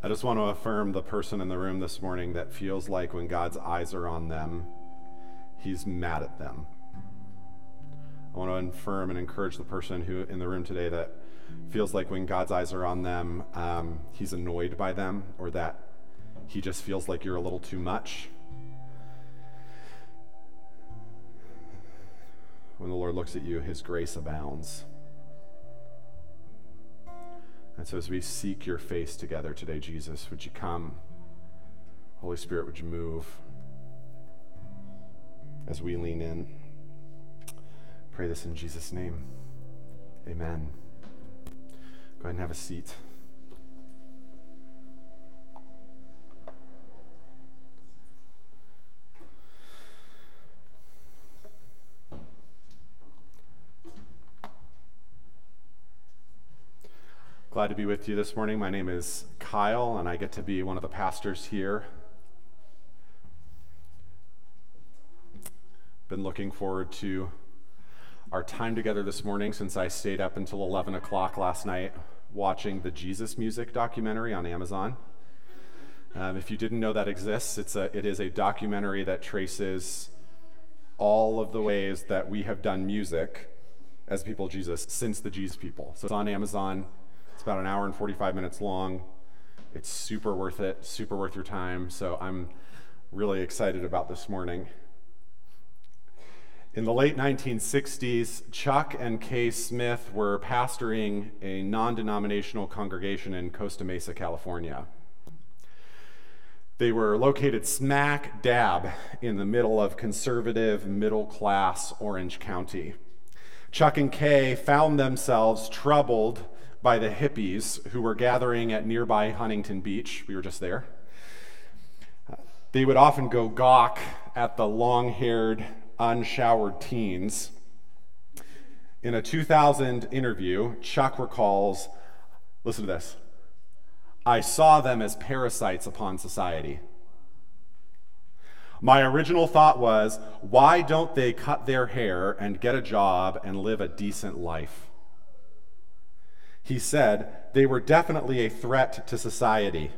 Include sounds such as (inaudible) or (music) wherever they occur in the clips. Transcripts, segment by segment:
I just want to affirm the person in the room this morning that feels like when God's eyes are on them, he's mad at them. I want to affirm and encourage the person who in the room today that feels like when God's eyes are on them, um, he's annoyed by them or that he just feels like you're a little too much. When the Lord looks at you, his grace abounds. And so, as we seek your face together today, Jesus, would you come? Holy Spirit, would you move as we lean in? Pray this in Jesus' name. Amen. Go ahead and have a seat. Glad to be with you this morning. My name is Kyle, and I get to be one of the pastors here. Been looking forward to our time together this morning since I stayed up until 11 o'clock last night watching the Jesus Music documentary on Amazon. Um, if you didn't know that exists, it's a, it is a documentary that traces all of the ways that we have done music as people Jesus since the Jesus people. So it's on Amazon. About an hour and 45 minutes long. It's super worth it, super worth your time. So I'm really excited about this morning. In the late 1960s, Chuck and Kay Smith were pastoring a non denominational congregation in Costa Mesa, California. They were located smack dab in the middle of conservative, middle class Orange County. Chuck and Kay found themselves troubled by the hippies who were gathering at nearby Huntington Beach. We were just there. They would often go gawk at the long haired, unshowered teens. In a 2000 interview, Chuck recalls listen to this I saw them as parasites upon society. My original thought was, why don't they cut their hair and get a job and live a decent life? He said they were definitely a threat to society.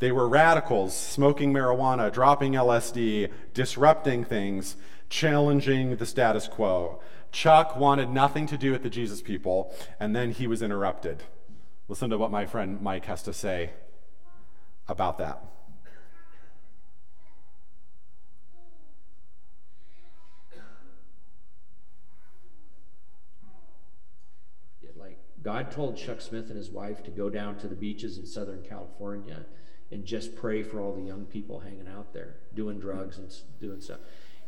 They were radicals, smoking marijuana, dropping LSD, disrupting things, challenging the status quo. Chuck wanted nothing to do with the Jesus people, and then he was interrupted. Listen to what my friend Mike has to say about that. God told Chuck Smith and his wife to go down to the beaches in Southern California and just pray for all the young people hanging out there doing drugs and doing stuff.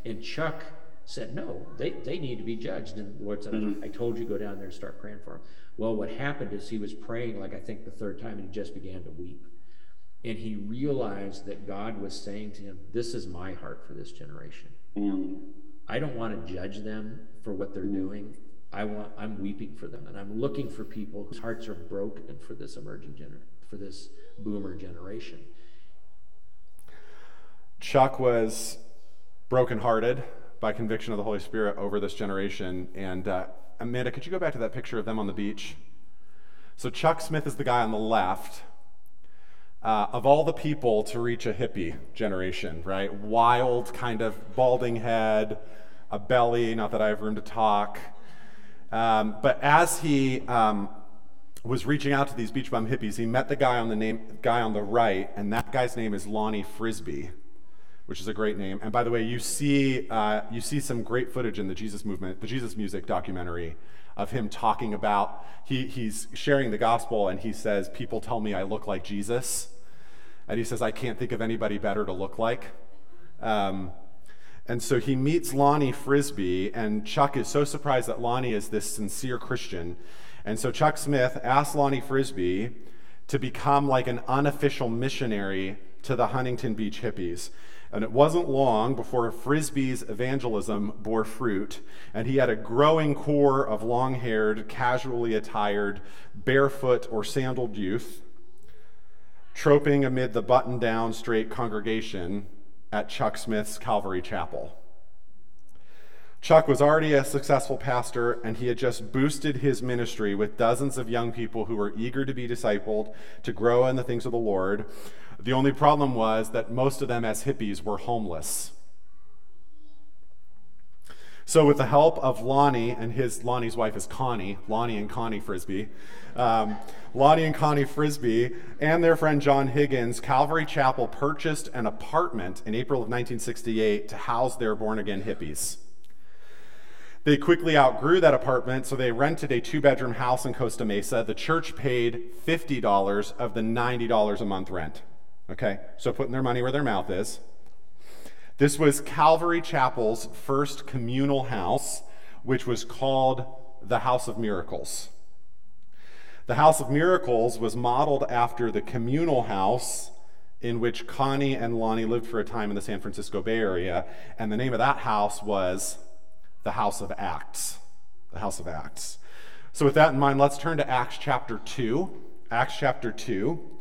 And Chuck said, No, they, they need to be judged. And the Lord said, mm-hmm. I told you go down there and start praying for them. Well, what happened is he was praying, like I think the third time, and he just began to weep. And he realized that God was saying to him, This is my heart for this generation. Mm-hmm. I don't want to judge them for what they're mm-hmm. doing. I want I'm weeping for them and I'm looking for people whose hearts are broken for this emerging gener- for this boomer generation. Chuck was brokenhearted by conviction of the Holy Spirit over this generation. And uh, Amanda, could you go back to that picture of them on the beach? So Chuck Smith is the guy on the left. Uh, of all the people to reach a hippie generation, right? Wild, kind of balding head, a belly, not that I have room to talk, um, but as he um, was reaching out to these beach bum hippies, he met the guy on the name guy on the right, and that guy's name is Lonnie Frisbee, which is a great name. And by the way, you see uh, you see some great footage in the Jesus movement, the Jesus Music documentary, of him talking about he, he's sharing the gospel, and he says, "People tell me I look like Jesus," and he says, "I can't think of anybody better to look like." Um, and so he meets Lonnie Frisbee, and Chuck is so surprised that Lonnie is this sincere Christian. And so Chuck Smith asks Lonnie Frisbee to become like an unofficial missionary to the Huntington Beach hippies. And it wasn't long before Frisbee's evangelism bore fruit, and he had a growing core of long haired, casually attired, barefoot, or sandaled youth, troping amid the button down, straight congregation at Chuck Smith's Calvary Chapel. Chuck was already a successful pastor, and he had just boosted his ministry with dozens of young people who were eager to be discipled, to grow in the things of the Lord. The only problem was that most of them, as hippies, were homeless. So, with the help of Lonnie and his Lonnie's wife is Connie, Lonnie and Connie Frisbee, um, Lonnie and Connie Frisbee, and their friend John Higgins, Calvary Chapel purchased an apartment in April of 1968 to house their born again hippies. They quickly outgrew that apartment, so they rented a two bedroom house in Costa Mesa. The church paid $50 of the $90 a month rent. Okay, so putting their money where their mouth is. This was Calvary Chapel's first communal house, which was called the House of Miracles. The House of Miracles was modeled after the communal house in which Connie and Lonnie lived for a time in the San Francisco Bay Area, and the name of that house was the House of Acts. The House of Acts. So, with that in mind, let's turn to Acts chapter 2. Acts chapter 2.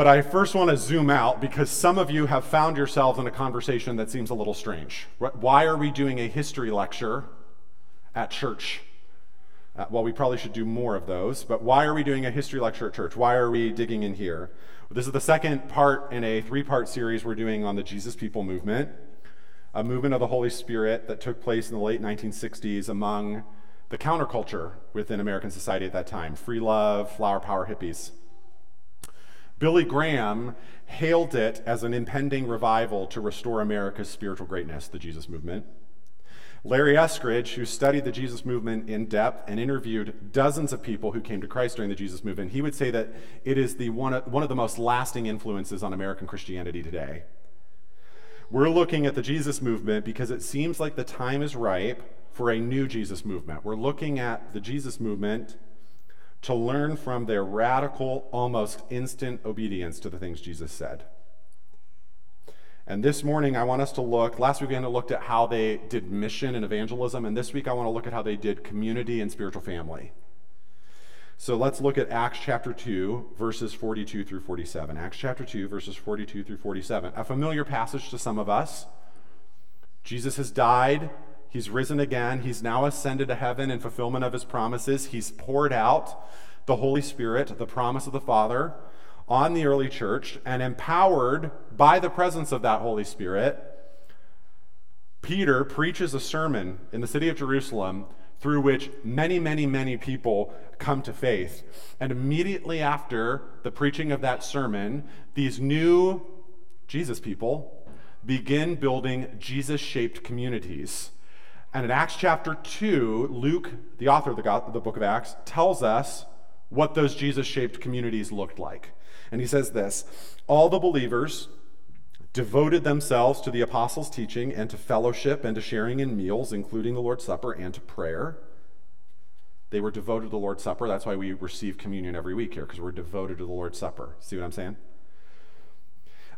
But I first want to zoom out because some of you have found yourselves in a conversation that seems a little strange. Why are we doing a history lecture at church? Uh, well, we probably should do more of those, but why are we doing a history lecture at church? Why are we digging in here? This is the second part in a three part series we're doing on the Jesus People movement, a movement of the Holy Spirit that took place in the late 1960s among the counterculture within American society at that time free love, flower power hippies. Billy Graham hailed it as an impending revival to restore America's spiritual greatness, the Jesus movement. Larry Eskridge, who studied the Jesus movement in depth and interviewed dozens of people who came to Christ during the Jesus movement, he would say that it is the one, of, one of the most lasting influences on American Christianity today. We're looking at the Jesus movement because it seems like the time is ripe for a new Jesus movement. We're looking at the Jesus movement to learn from their radical, almost instant obedience to the things Jesus said. And this morning, I want us to look. Last week, we looked at how they did mission and evangelism, and this week, I want to look at how they did community and spiritual family. So let's look at Acts chapter 2, verses 42 through 47. Acts chapter 2, verses 42 through 47. A familiar passage to some of us. Jesus has died, He's risen again. He's now ascended to heaven in fulfillment of his promises. He's poured out the Holy Spirit, the promise of the Father, on the early church, and empowered by the presence of that Holy Spirit, Peter preaches a sermon in the city of Jerusalem through which many, many, many people come to faith. And immediately after the preaching of that sermon, these new Jesus people begin building Jesus shaped communities and in Acts chapter 2, Luke, the author of the, the book of Acts, tells us what those Jesus shaped communities looked like. And he says this All the believers devoted themselves to the apostles' teaching and to fellowship and to sharing in meals, including the Lord's Supper and to prayer. They were devoted to the Lord's Supper. That's why we receive communion every week here, because we're devoted to the Lord's Supper. See what I'm saying?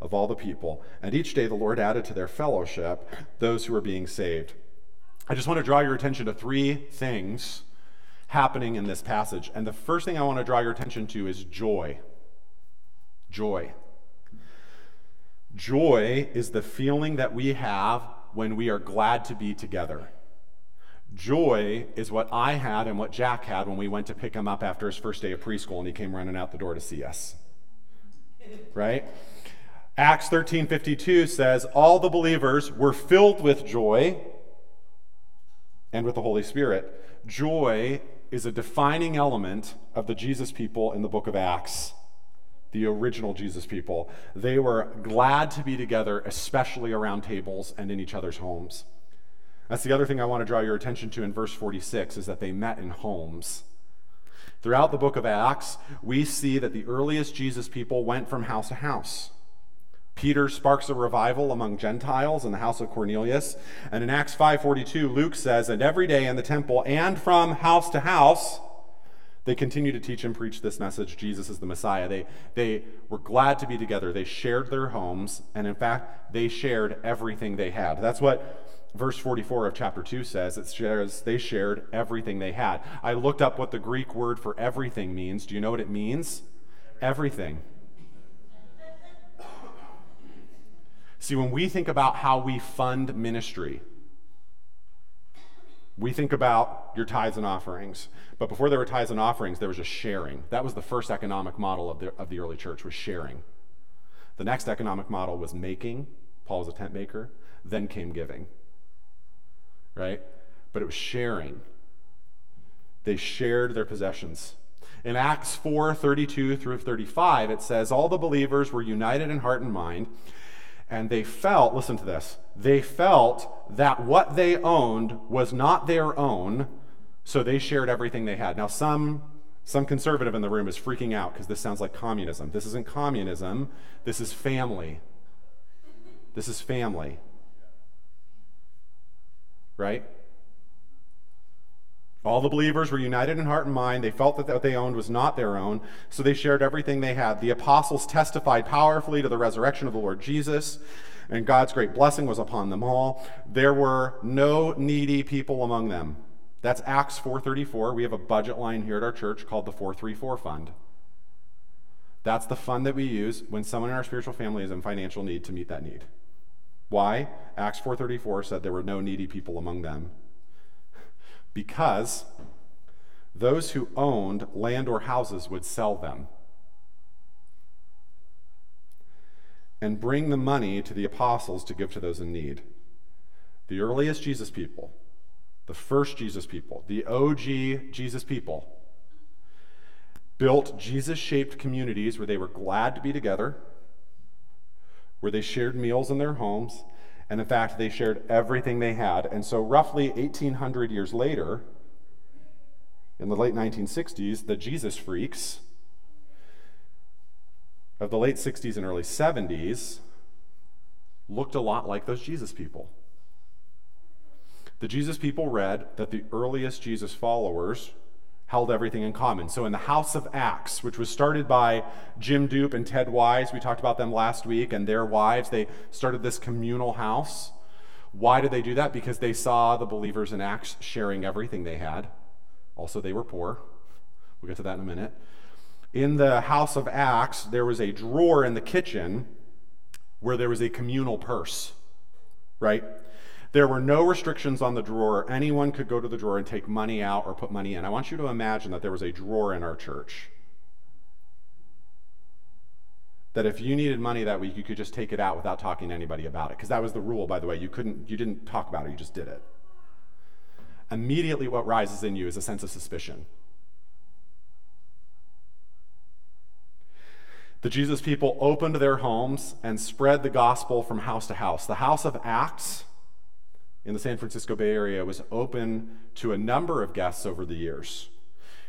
of all the people. And each day the Lord added to their fellowship those who were being saved. I just want to draw your attention to three things happening in this passage. And the first thing I want to draw your attention to is joy. Joy. Joy is the feeling that we have when we are glad to be together. Joy is what I had and what Jack had when we went to pick him up after his first day of preschool and he came running out the door to see us. Right? Acts 13:52 says all the believers were filled with joy and with the Holy Spirit. Joy is a defining element of the Jesus people in the book of Acts, the original Jesus people. They were glad to be together, especially around tables and in each other's homes. That's the other thing I want to draw your attention to in verse 46 is that they met in homes. Throughout the book of Acts, we see that the earliest Jesus people went from house to house. Peter sparks a revival among Gentiles in the house of Cornelius. And in Acts 5:42, Luke says, "And every day in the temple and from house to house, they continue to teach and preach this message Jesus is the Messiah. They, they were glad to be together. They shared their homes, and in fact, they shared everything they had. That's what verse 44 of chapter 2 says. It shares, they shared everything they had. I looked up what the Greek word for everything means. Do you know what it means? Everything. See, when we think about how we fund ministry, we think about your tithes and offerings. But before there were tithes and offerings, there was just sharing. That was the first economic model of the, of the early church, was sharing. The next economic model was making. Paul was a tent maker. Then came giving. Right? But it was sharing. They shared their possessions. In Acts 4 32 through 35, it says, All the believers were united in heart and mind and they felt, listen to this, they felt that what they owned was not their own, so they shared everything they had. Now, some, some conservative in the room is freaking out because this sounds like communism. This isn't communism, this is family. This is family. Right? All the believers were united in heart and mind. They felt that what they owned was not their own, so they shared everything they had. The apostles testified powerfully to the resurrection of the Lord Jesus, and God's great blessing was upon them all. There were no needy people among them. That's Acts 4:34. We have a budget line here at our church called the 434 fund. That's the fund that we use when someone in our spiritual family is in financial need to meet that need. Why? Acts 4:34 said there were no needy people among them because those who owned land or houses would sell them and bring the money to the apostles to give to those in need. The earliest Jesus people, the first Jesus people, the OG Jesus people, built Jesus shaped communities where they were glad to be together, where they shared meals in their homes, and in fact, they shared everything they had. And so, roughly 1800 years later, in the late 1960s, the Jesus freaks of the late 60s and early 70s looked a lot like those Jesus people. The Jesus people read that the earliest Jesus followers held everything in common. So in the House of Acts, which was started by Jim Doop and Ted Wise, we talked about them last week, and their wives, they started this communal house. Why did they do that? Because they saw the believers in Acts sharing everything they had. Also, they were poor. We'll get to that in a minute. In the House of Acts, there was a drawer in the kitchen where there was a communal purse, right? There were no restrictions on the drawer. Anyone could go to the drawer and take money out or put money in. I want you to imagine that there was a drawer in our church. That if you needed money that week, you could just take it out without talking to anybody about it. Because that was the rule, by the way. You couldn't, you didn't talk about it, you just did it. Immediately, what rises in you is a sense of suspicion. The Jesus people opened their homes and spread the gospel from house to house. The house of Acts in the San Francisco Bay Area was open to a number of guests over the years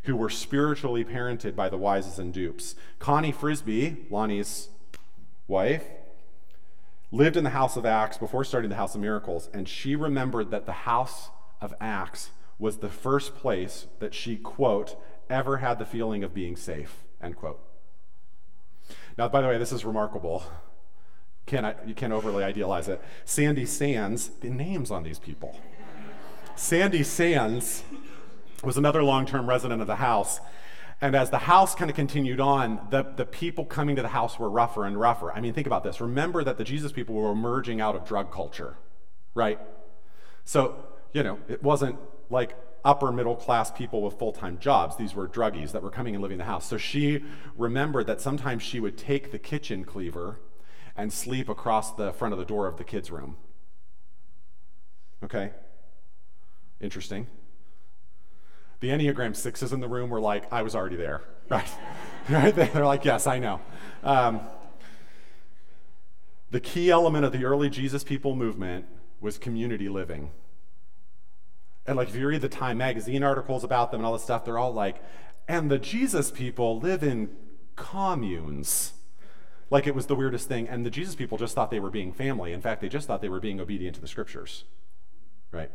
who were spiritually parented by the Wises and Doops. Connie Frisbee, Lonnie's wife, lived in the House of Acts before starting the House of Miracles, and she remembered that the House of Acts was the first place that she, quote, ever had the feeling of being safe, end quote. Now, by the way, this is remarkable can't, you can't overly idealize it. Sandy Sands, the names on these people. Sandy Sands was another long term resident of the house. And as the house kind of continued on, the, the people coming to the house were rougher and rougher. I mean, think about this. Remember that the Jesus people were emerging out of drug culture, right? So, you know, it wasn't like upper middle class people with full time jobs. These were druggies that were coming and living in the house. So she remembered that sometimes she would take the kitchen cleaver and sleep across the front of the door of the kids' room. Okay? Interesting. The Enneagram sixes in the room were like, I was already there, (laughs) right? right? They're like, yes, I know. Um, the key element of the early Jesus people movement was community living. And like if you read the Time magazine articles about them and all this stuff, they're all like, and the Jesus people live in communes like it was the weirdest thing. And the Jesus people just thought they were being family. In fact, they just thought they were being obedient to the scriptures, right?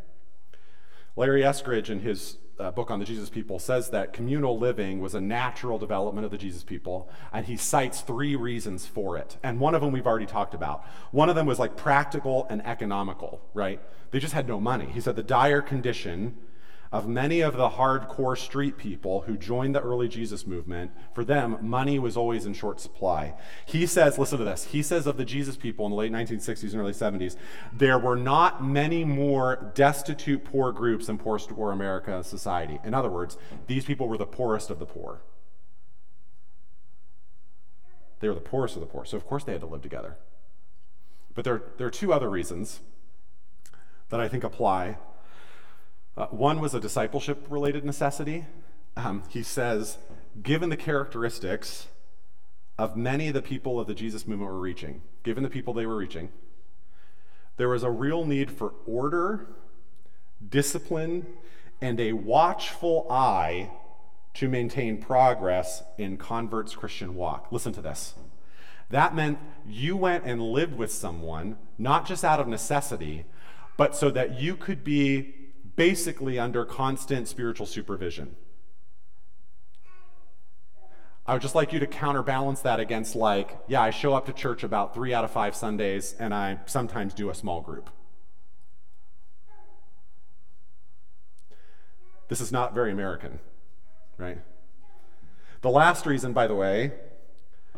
Larry Eskridge, in his uh, book on the Jesus people, says that communal living was a natural development of the Jesus people, and he cites three reasons for it. And one of them we've already talked about. One of them was like practical and economical, right? They just had no money. He said the dire condition of many of the hardcore street people who joined the early Jesus movement, for them, money was always in short supply. He says, listen to this, he says of the Jesus people in the late 1960s and early 70s, there were not many more destitute poor groups in post war America society. In other words, these people were the poorest of the poor. They were the poorest of the poor, so of course they had to live together. But there, there are two other reasons that I think apply uh, one was a discipleship related necessity. Um, he says, given the characteristics of many of the people of the Jesus movement were reaching, given the people they were reaching, there was a real need for order, discipline, and a watchful eye to maintain progress in converts' Christian walk. Listen to this. That meant you went and lived with someone, not just out of necessity, but so that you could be basically under constant spiritual supervision. I would just like you to counterbalance that against, like, yeah, I show up to church about three out of five Sundays, and I sometimes do a small group. This is not very American, right? The last reason, by the way,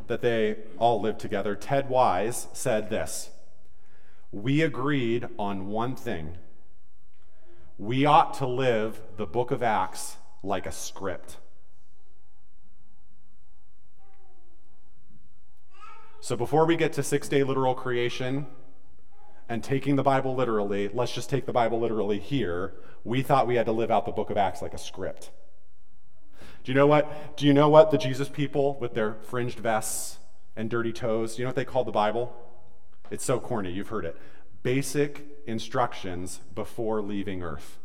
that they all lived together, Ted Wise said this We agreed on one thing we ought to live the book of Acts like a script. So before we get to six day literal creation and taking the Bible literally, let's just take the Bible literally here. We thought we had to live out the book of Acts like a script. Do you know what? Do you know what the Jesus people with their fringed vests and dirty toes, do you know what they called the Bible? It's so corny, you've heard it basic instructions before leaving Earth.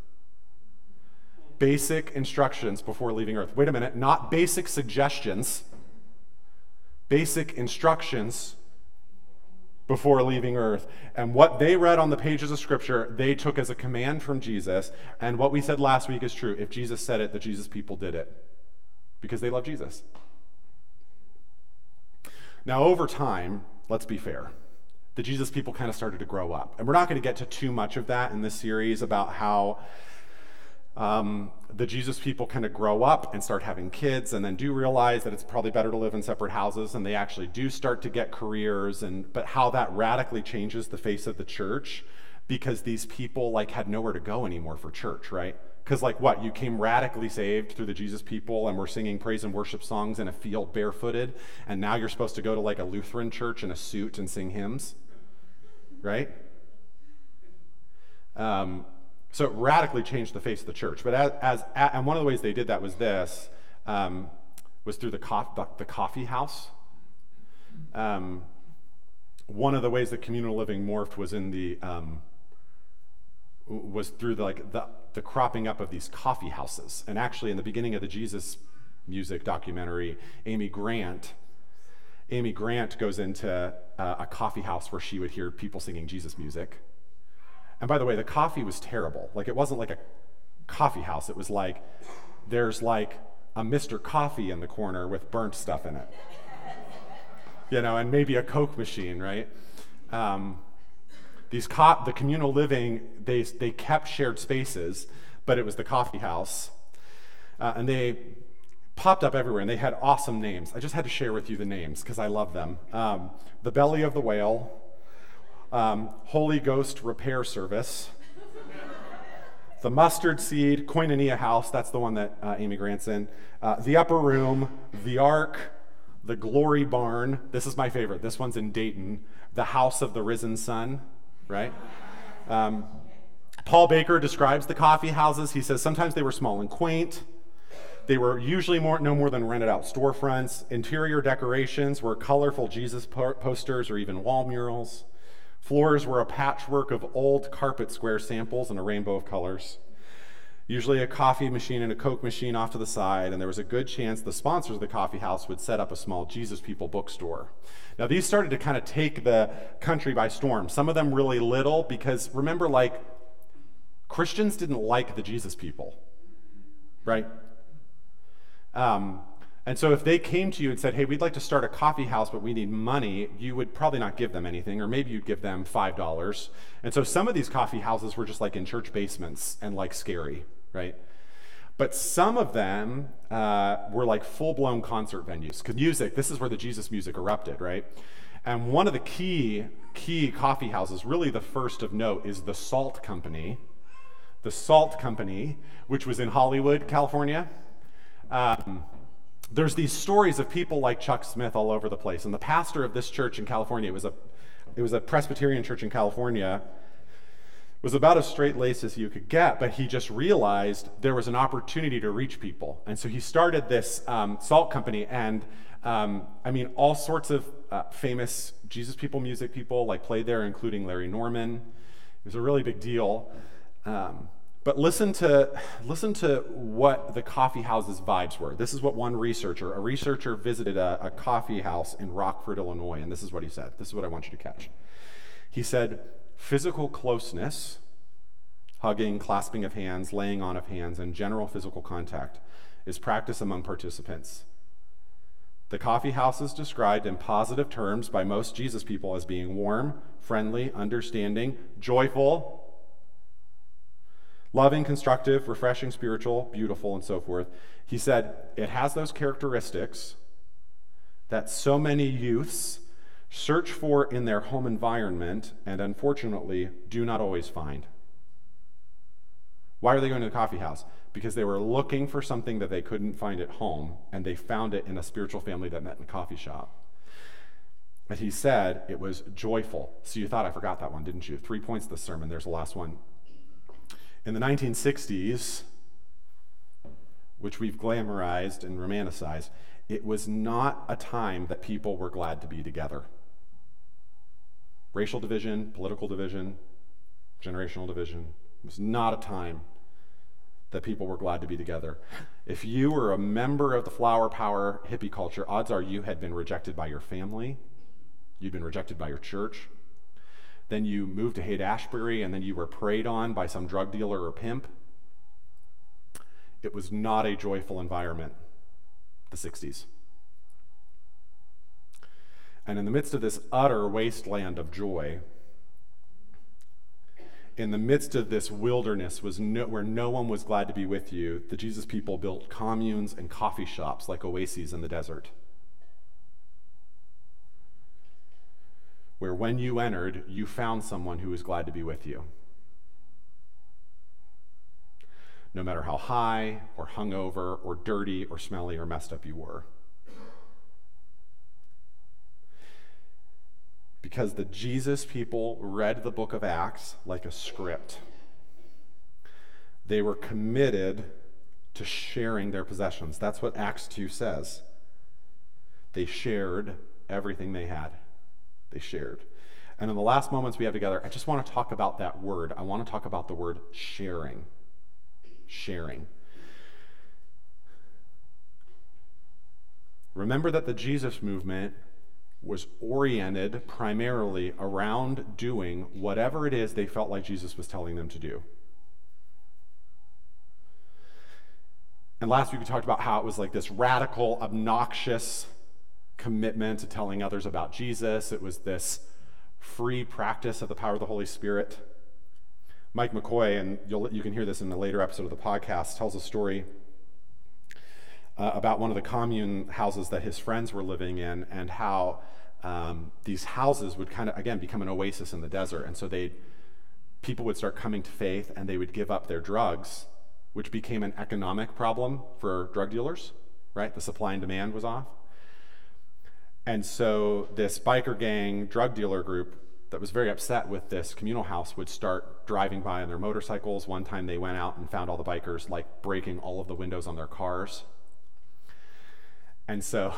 Basic instructions before leaving Earth. Wait a minute, not basic suggestions, basic instructions before leaving earth. And what they read on the pages of Scripture, they took as a command from Jesus. And what we said last week is true. If Jesus said it, the Jesus people did it because they love Jesus. Now, over time, let's be fair the Jesus people kind of started to grow up. And we're not going to get to too much of that in this series about how um, the Jesus people kind of grow up and start having kids and then do realize that it's probably better to live in separate houses and they actually do start to get careers and but how that radically changes the face of the church because these people like had nowhere to go anymore for church, right? Because, like, what? You came radically saved through the Jesus people, and we're singing praise and worship songs in a field barefooted, and now you're supposed to go to like a Lutheran church in a suit and sing hymns right? Um, so it radically changed the face of the church. But as, as and one of the ways they did that was this um, was through the, co- the, the coffee house. Um, one of the ways that communal living morphed was in the um, was through the, like the, the cropping up of these coffee houses. And actually, in the beginning of the Jesus music documentary, Amy Grant Amy Grant goes into uh, a coffee house where she would hear people singing Jesus music. And by the way, the coffee was terrible. Like, it wasn't like a coffee house, it was like there's like a Mr. Coffee in the corner with burnt stuff in it. you know, and maybe a Coke machine, right? Um, these co- the communal living, they, they kept shared spaces, but it was the coffee house. Uh, and they popped up everywhere, and they had awesome names. I just had to share with you the names because I love them. Um, the Belly of the Whale, um, Holy Ghost Repair Service, the Mustard Seed Koinonia House, that's the one that uh, Amy Grant's in, uh, the Upper Room, the Ark, the Glory Barn. This is my favorite. This one's in Dayton. The House of the Risen Sun, right? Um, Paul Baker describes the coffee houses. He says sometimes they were small and quaint. They were usually more, no more than rented out storefronts. Interior decorations were colorful Jesus posters or even wall murals. Floors were a patchwork of old carpet square samples in a rainbow of colors. usually a coffee machine and a Coke machine off to the side, and there was a good chance the sponsors of the coffee house would set up a small Jesus People bookstore. Now, these started to kind of take the country by storm. Some of them really little, because remember, like, Christians didn't like the Jesus People, right? Um, and so if they came to you and said, hey, we'd like to start a coffee house, but we need money, you would probably not give them anything, or maybe you'd give them $5. And so some of these coffee houses were just like in church basements and like scary, right? But some of them uh, were like full blown concert venues. Because music, this is where the Jesus music erupted, right? And one of the key, key coffee houses, really the first of note, is the Salt Company. The Salt Company, which was in Hollywood, California. Um, there's these stories of people like Chuck Smith all over the place. And the pastor of this church in California, it was a, it was a Presbyterian church in California, was about as straight laced as you could get, but he just realized there was an opportunity to reach people. And so he started this um, salt company. And um, I mean, all sorts of uh, famous Jesus people, music people, like played there, including Larry Norman. It was a really big deal. Um, but listen to, listen to what the coffee house's vibes were. This is what one researcher, a researcher visited a, a coffee house in Rockford, Illinois, and this is what he said. This is what I want you to catch. He said, physical closeness, hugging, clasping of hands, laying on of hands, and general physical contact is practiced among participants. The coffee house is described in positive terms by most Jesus people as being warm, friendly, understanding, joyful, loving, constructive, refreshing, spiritual, beautiful, and so forth. He said it has those characteristics that so many youths search for in their home environment and unfortunately do not always find. Why are they going to the coffee house? Because they were looking for something that they couldn't find at home and they found it in a spiritual family that met in a coffee shop. And he said it was joyful. So you thought I forgot that one, didn't you? Three points the sermon. There's the last one. In the 1960s, which we've glamorized and romanticized, it was not a time that people were glad to be together. Racial division, political division, generational division. Was not a time that people were glad to be together. If you were a member of the flower power hippie culture, odds are you had been rejected by your family, you'd been rejected by your church, then you moved to Haight Ashbury, and then you were preyed on by some drug dealer or pimp. It was not a joyful environment, the 60s. And in the midst of this utter wasteland of joy, in the midst of this wilderness was no, where no one was glad to be with you, the Jesus people built communes and coffee shops like oases in the desert. Where when you entered, you found someone who was glad to be with you. No matter how high or hungover or dirty or smelly or messed up you were. Because the Jesus people read the book of Acts like a script. They were committed to sharing their possessions. That's what Acts 2 says. They shared everything they had they shared. And in the last moments we have together, I just want to talk about that word. I want to talk about the word sharing. Sharing. Remember that the Jesus movement was oriented primarily around doing whatever it is they felt like Jesus was telling them to do. And last week we talked about how it was like this radical, obnoxious, commitment to telling others about Jesus. It was this free practice of the power of the Holy Spirit. Mike McCoy, and you can hear this in a later episode of the podcast, tells a story uh, about one of the commune houses that his friends were living in and how um, these houses would kind of, again, become an oasis in the desert. And so they people would start coming to faith and they would give up their drugs, which became an economic problem for drug dealers, right? The supply and demand was off. And so this biker gang drug dealer group that was very upset with this communal house would start driving by on their motorcycles. One time they went out and found all the bikers like breaking all of the windows on their cars. And so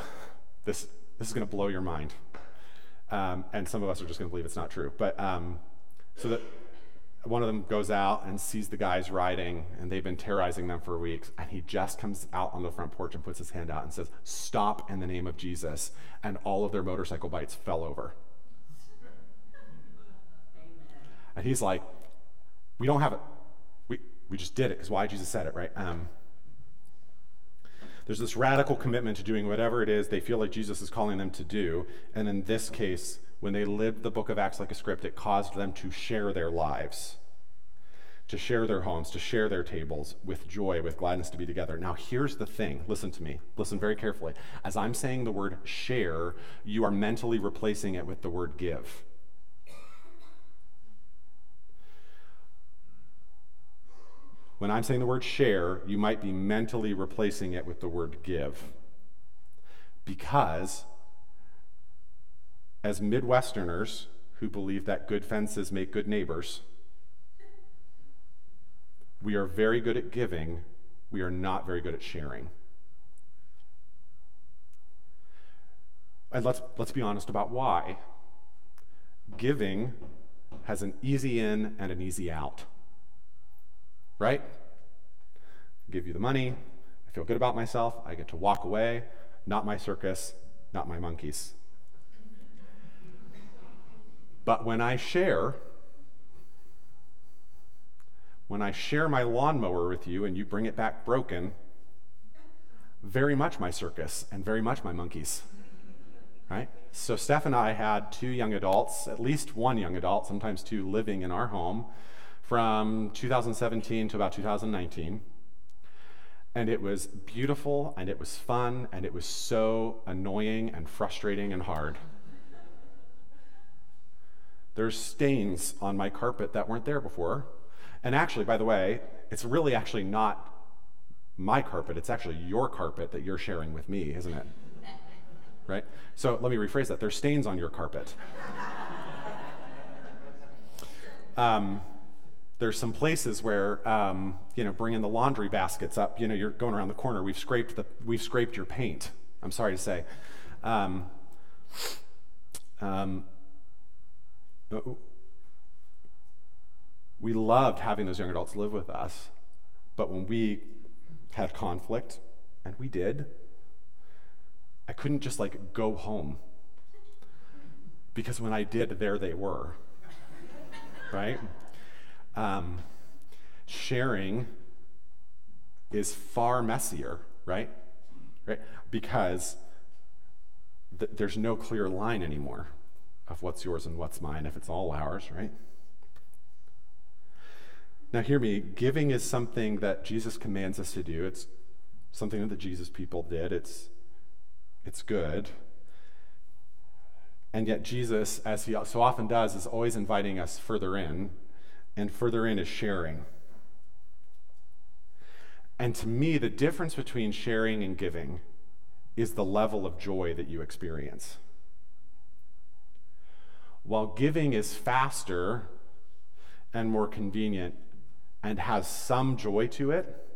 this this is going to blow your mind. Um, and some of us are just going to believe it's not true. But um, so that one of them goes out and sees the guys riding, and they've been terrorizing them for weeks. And he just comes out on the front porch and puts his hand out and says, Stop in the name of Jesus. And all of their motorcycle bites fell over. And he's like, We don't have it. We, we just did it because why Jesus said it, right? Um, there's this radical commitment to doing whatever it is they feel like Jesus is calling them to do. And in this case, when they lived the book of Acts like a script, it caused them to share their lives, to share their homes, to share their tables with joy, with gladness to be together. Now, here's the thing listen to me, listen very carefully. As I'm saying the word share, you are mentally replacing it with the word give. When I'm saying the word share, you might be mentally replacing it with the word give. Because as Midwesterners who believe that good fences make good neighbors, we are very good at giving, we are not very good at sharing. And let's, let's be honest about why. Giving has an easy in and an easy out. Right? Give you the money, I feel good about myself, I get to walk away, not my circus, not my monkeys. But when I share, when I share my lawnmower with you and you bring it back broken, very much my circus and very much my monkeys. Right? So Steph and I had two young adults, at least one young adult, sometimes two living in our home from 2017 to about 2019. And it was beautiful and it was fun and it was so annoying and frustrating and hard. There's stains on my carpet that weren't there before. And actually, by the way, it's really actually not my carpet, it's actually your carpet that you're sharing with me, isn't it? Right? So let me rephrase that. There's stains on your carpet. (laughs) Um, there's some places where um, you know bringing the laundry baskets up you know you're going around the corner we've scraped the we've scraped your paint i'm sorry to say um, um, we loved having those young adults live with us, but when we had conflict, and we did, I couldn't just like go home. Because when I did, there they were. right? Um, sharing is far messier, right? Right? Because th- there's no clear line anymore of what's yours and what's mine if it's all ours, right? Now, hear me giving is something that Jesus commands us to do. It's something that the Jesus people did. It's, it's good. And yet, Jesus, as he so often does, is always inviting us further in, and further in is sharing. And to me, the difference between sharing and giving is the level of joy that you experience. While giving is faster and more convenient and has some joy to it,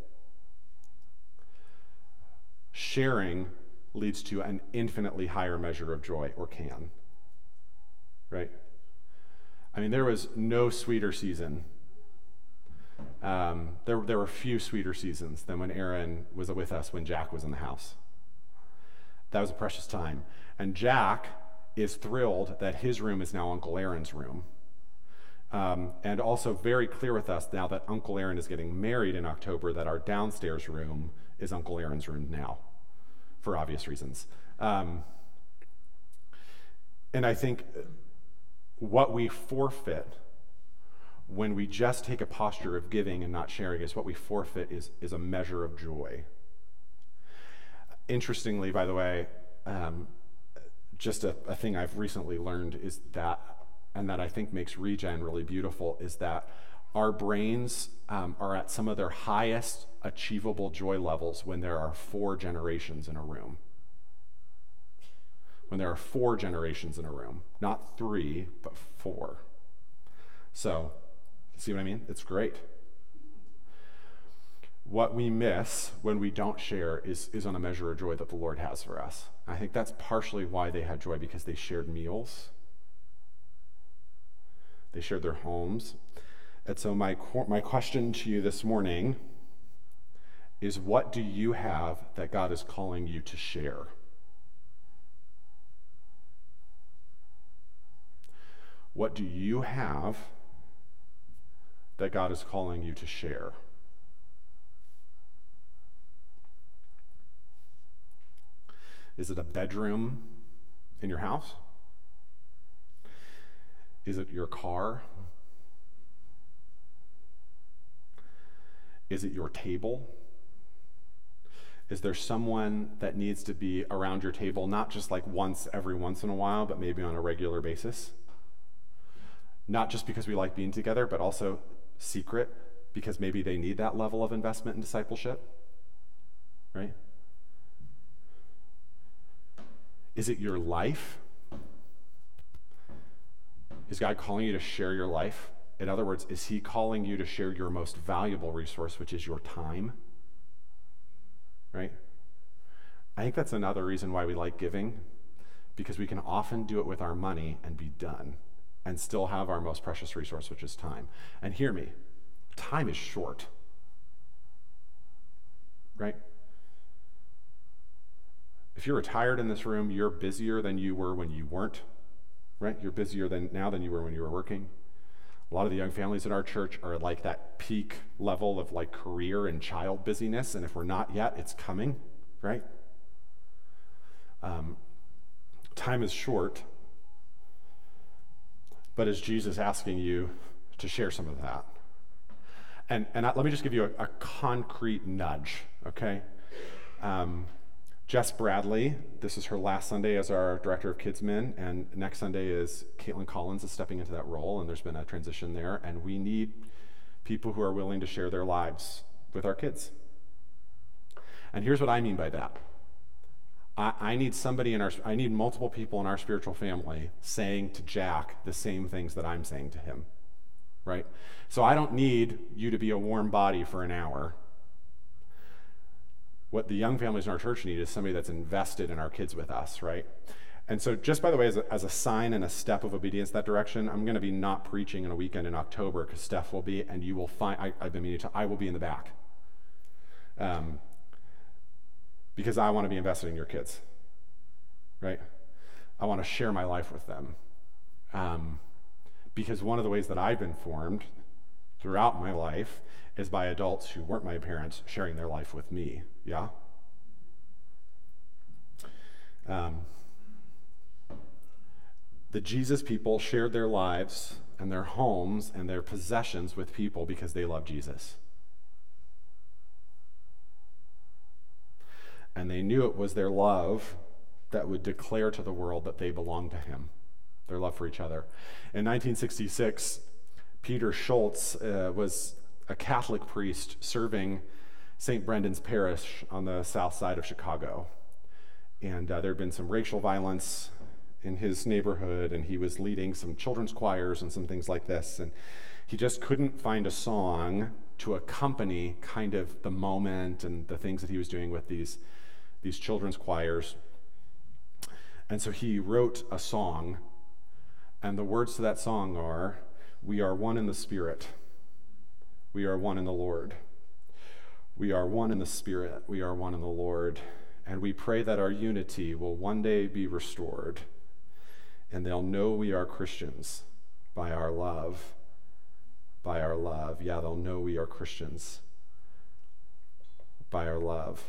sharing leads to an infinitely higher measure of joy, or can. Right? I mean, there was no sweeter season. Um, there, there were few sweeter seasons than when Aaron was with us when Jack was in the house. That was a precious time. And Jack is thrilled that his room is now Uncle Aaron's room. Um, and also very clear with us now that Uncle Aaron is getting married in October, that our downstairs room is Uncle Aaron's room now, for obvious reasons. Um, and I think what we forfeit when we just take a posture of giving and not sharing is what we forfeit is, is a measure of joy. Interestingly, by the way, um, just a, a thing I've recently learned is that, and that I think makes regen really beautiful, is that our brains um, are at some of their highest achievable joy levels when there are four generations in a room. When there are four generations in a room, not three, but four. So, see what I mean? It's great. What we miss when we don't share is, is on a measure of joy that the Lord has for us. I think that's partially why they had joy because they shared meals, they shared their homes. And so, my, my question to you this morning is what do you have that God is calling you to share? What do you have that God is calling you to share? Is it a bedroom in your house? Is it your car? Is it your table? Is there someone that needs to be around your table, not just like once every once in a while, but maybe on a regular basis? Not just because we like being together, but also secret because maybe they need that level of investment in discipleship? Right? Is it your life? Is God calling you to share your life? In other words, is He calling you to share your most valuable resource, which is your time? right? I think that's another reason why we like giving, because we can often do it with our money and be done and still have our most precious resource, which is time. And hear me, time is short, right? If you're retired in this room, you're busier than you were when you weren't, right? You're busier than now than you were when you were working. A lot of the young families in our church are like that peak level of like career and child busyness, and if we're not yet, it's coming, right? Um, time is short, but is Jesus asking you to share some of that? And, and I, let me just give you a, a concrete nudge, okay? Um, Jess Bradley, this is her last Sunday as our director of Kids Min, and next Sunday is Caitlin Collins is stepping into that role, and there's been a transition there, and we need people who are willing to share their lives with our kids. And here's what I mean by that. I, I need somebody in our, I need multiple people in our spiritual family saying to Jack the same things that I'm saying to him, right? So I don't need you to be a warm body for an hour what the young families in our church need is somebody that's invested in our kids with us, right? And so, just by the way, as a, as a sign and a step of obedience that direction, I'm going to be not preaching in a weekend in October because Steph will be, and you will find, I, have been meaning to, I will be in the back. Um, because I want to be invested in your kids, right? I want to share my life with them. Um, because one of the ways that I've been formed throughout my life is by adults who weren't my parents sharing their life with me. Yeah? Um, the Jesus people shared their lives and their homes and their possessions with people because they love Jesus. And they knew it was their love that would declare to the world that they belonged to him, their love for each other. In 1966, Peter Scholtes uh, was a Catholic priest serving St. Brendan's Parish on the south side of Chicago. And uh, there had been some racial violence in his neighborhood, and he was leading some children's choirs and some things like this. And he just couldn't find a song to accompany kind of the moment and the things that he was doing with these, these children's choirs. And so he wrote a song, and the words to that song are We are one in the Spirit we are one in the Lord. We are one in the Spirit. We are one in the Lord. And we pray that our unity will one day be restored. And they'll know we are Christians by our love. By our love. Yeah, they'll know we are Christians by our love.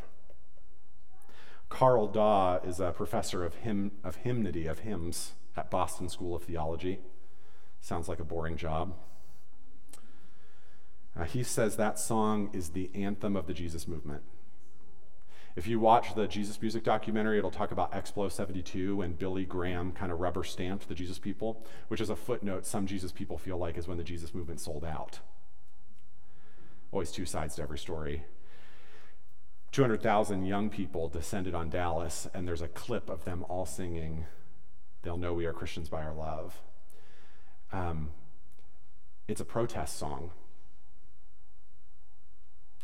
Carl Daw is a professor of, hymn, of hymnody, of hymns, at Boston School of Theology. Sounds like a boring job. Uh, he says that song is the anthem of the Jesus movement. If you watch the Jesus Music documentary, it'll talk about Explo 72 and Billy Graham kind of rubber stamped the Jesus people, which is a footnote some Jesus people feel like is when the Jesus movement sold out. Always two sides to every story. 200,000 young people descended on Dallas, and there's a clip of them all singing, They'll know we are Christians by our love. Um, it's a protest song.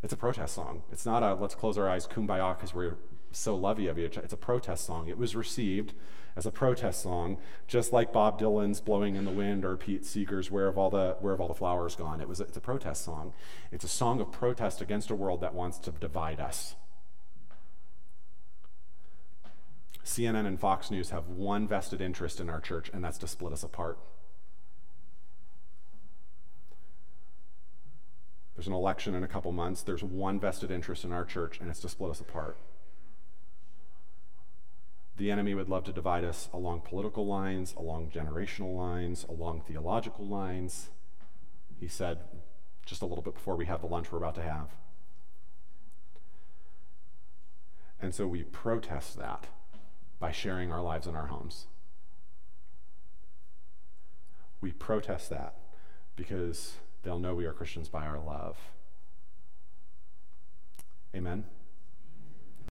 It's a protest song. It's not a let's close our eyes, kumbaya, because we're so lovey of you. It's a protest song. It was received as a protest song, just like Bob Dylan's "Blowing in the Wind" or Pete Seeger's "Where Have All the Where Have All the Flowers Gone." It was a, it's a protest song. It's a song of protest against a world that wants to divide us. CNN and Fox News have one vested interest in our church, and that's to split us apart. There's an election in a couple months. There's one vested interest in our church, and it's to split us apart. The enemy would love to divide us along political lines, along generational lines, along theological lines. He said just a little bit before we have the lunch we're about to have. And so we protest that by sharing our lives in our homes. We protest that because they'll know we are Christians by our love. Amen.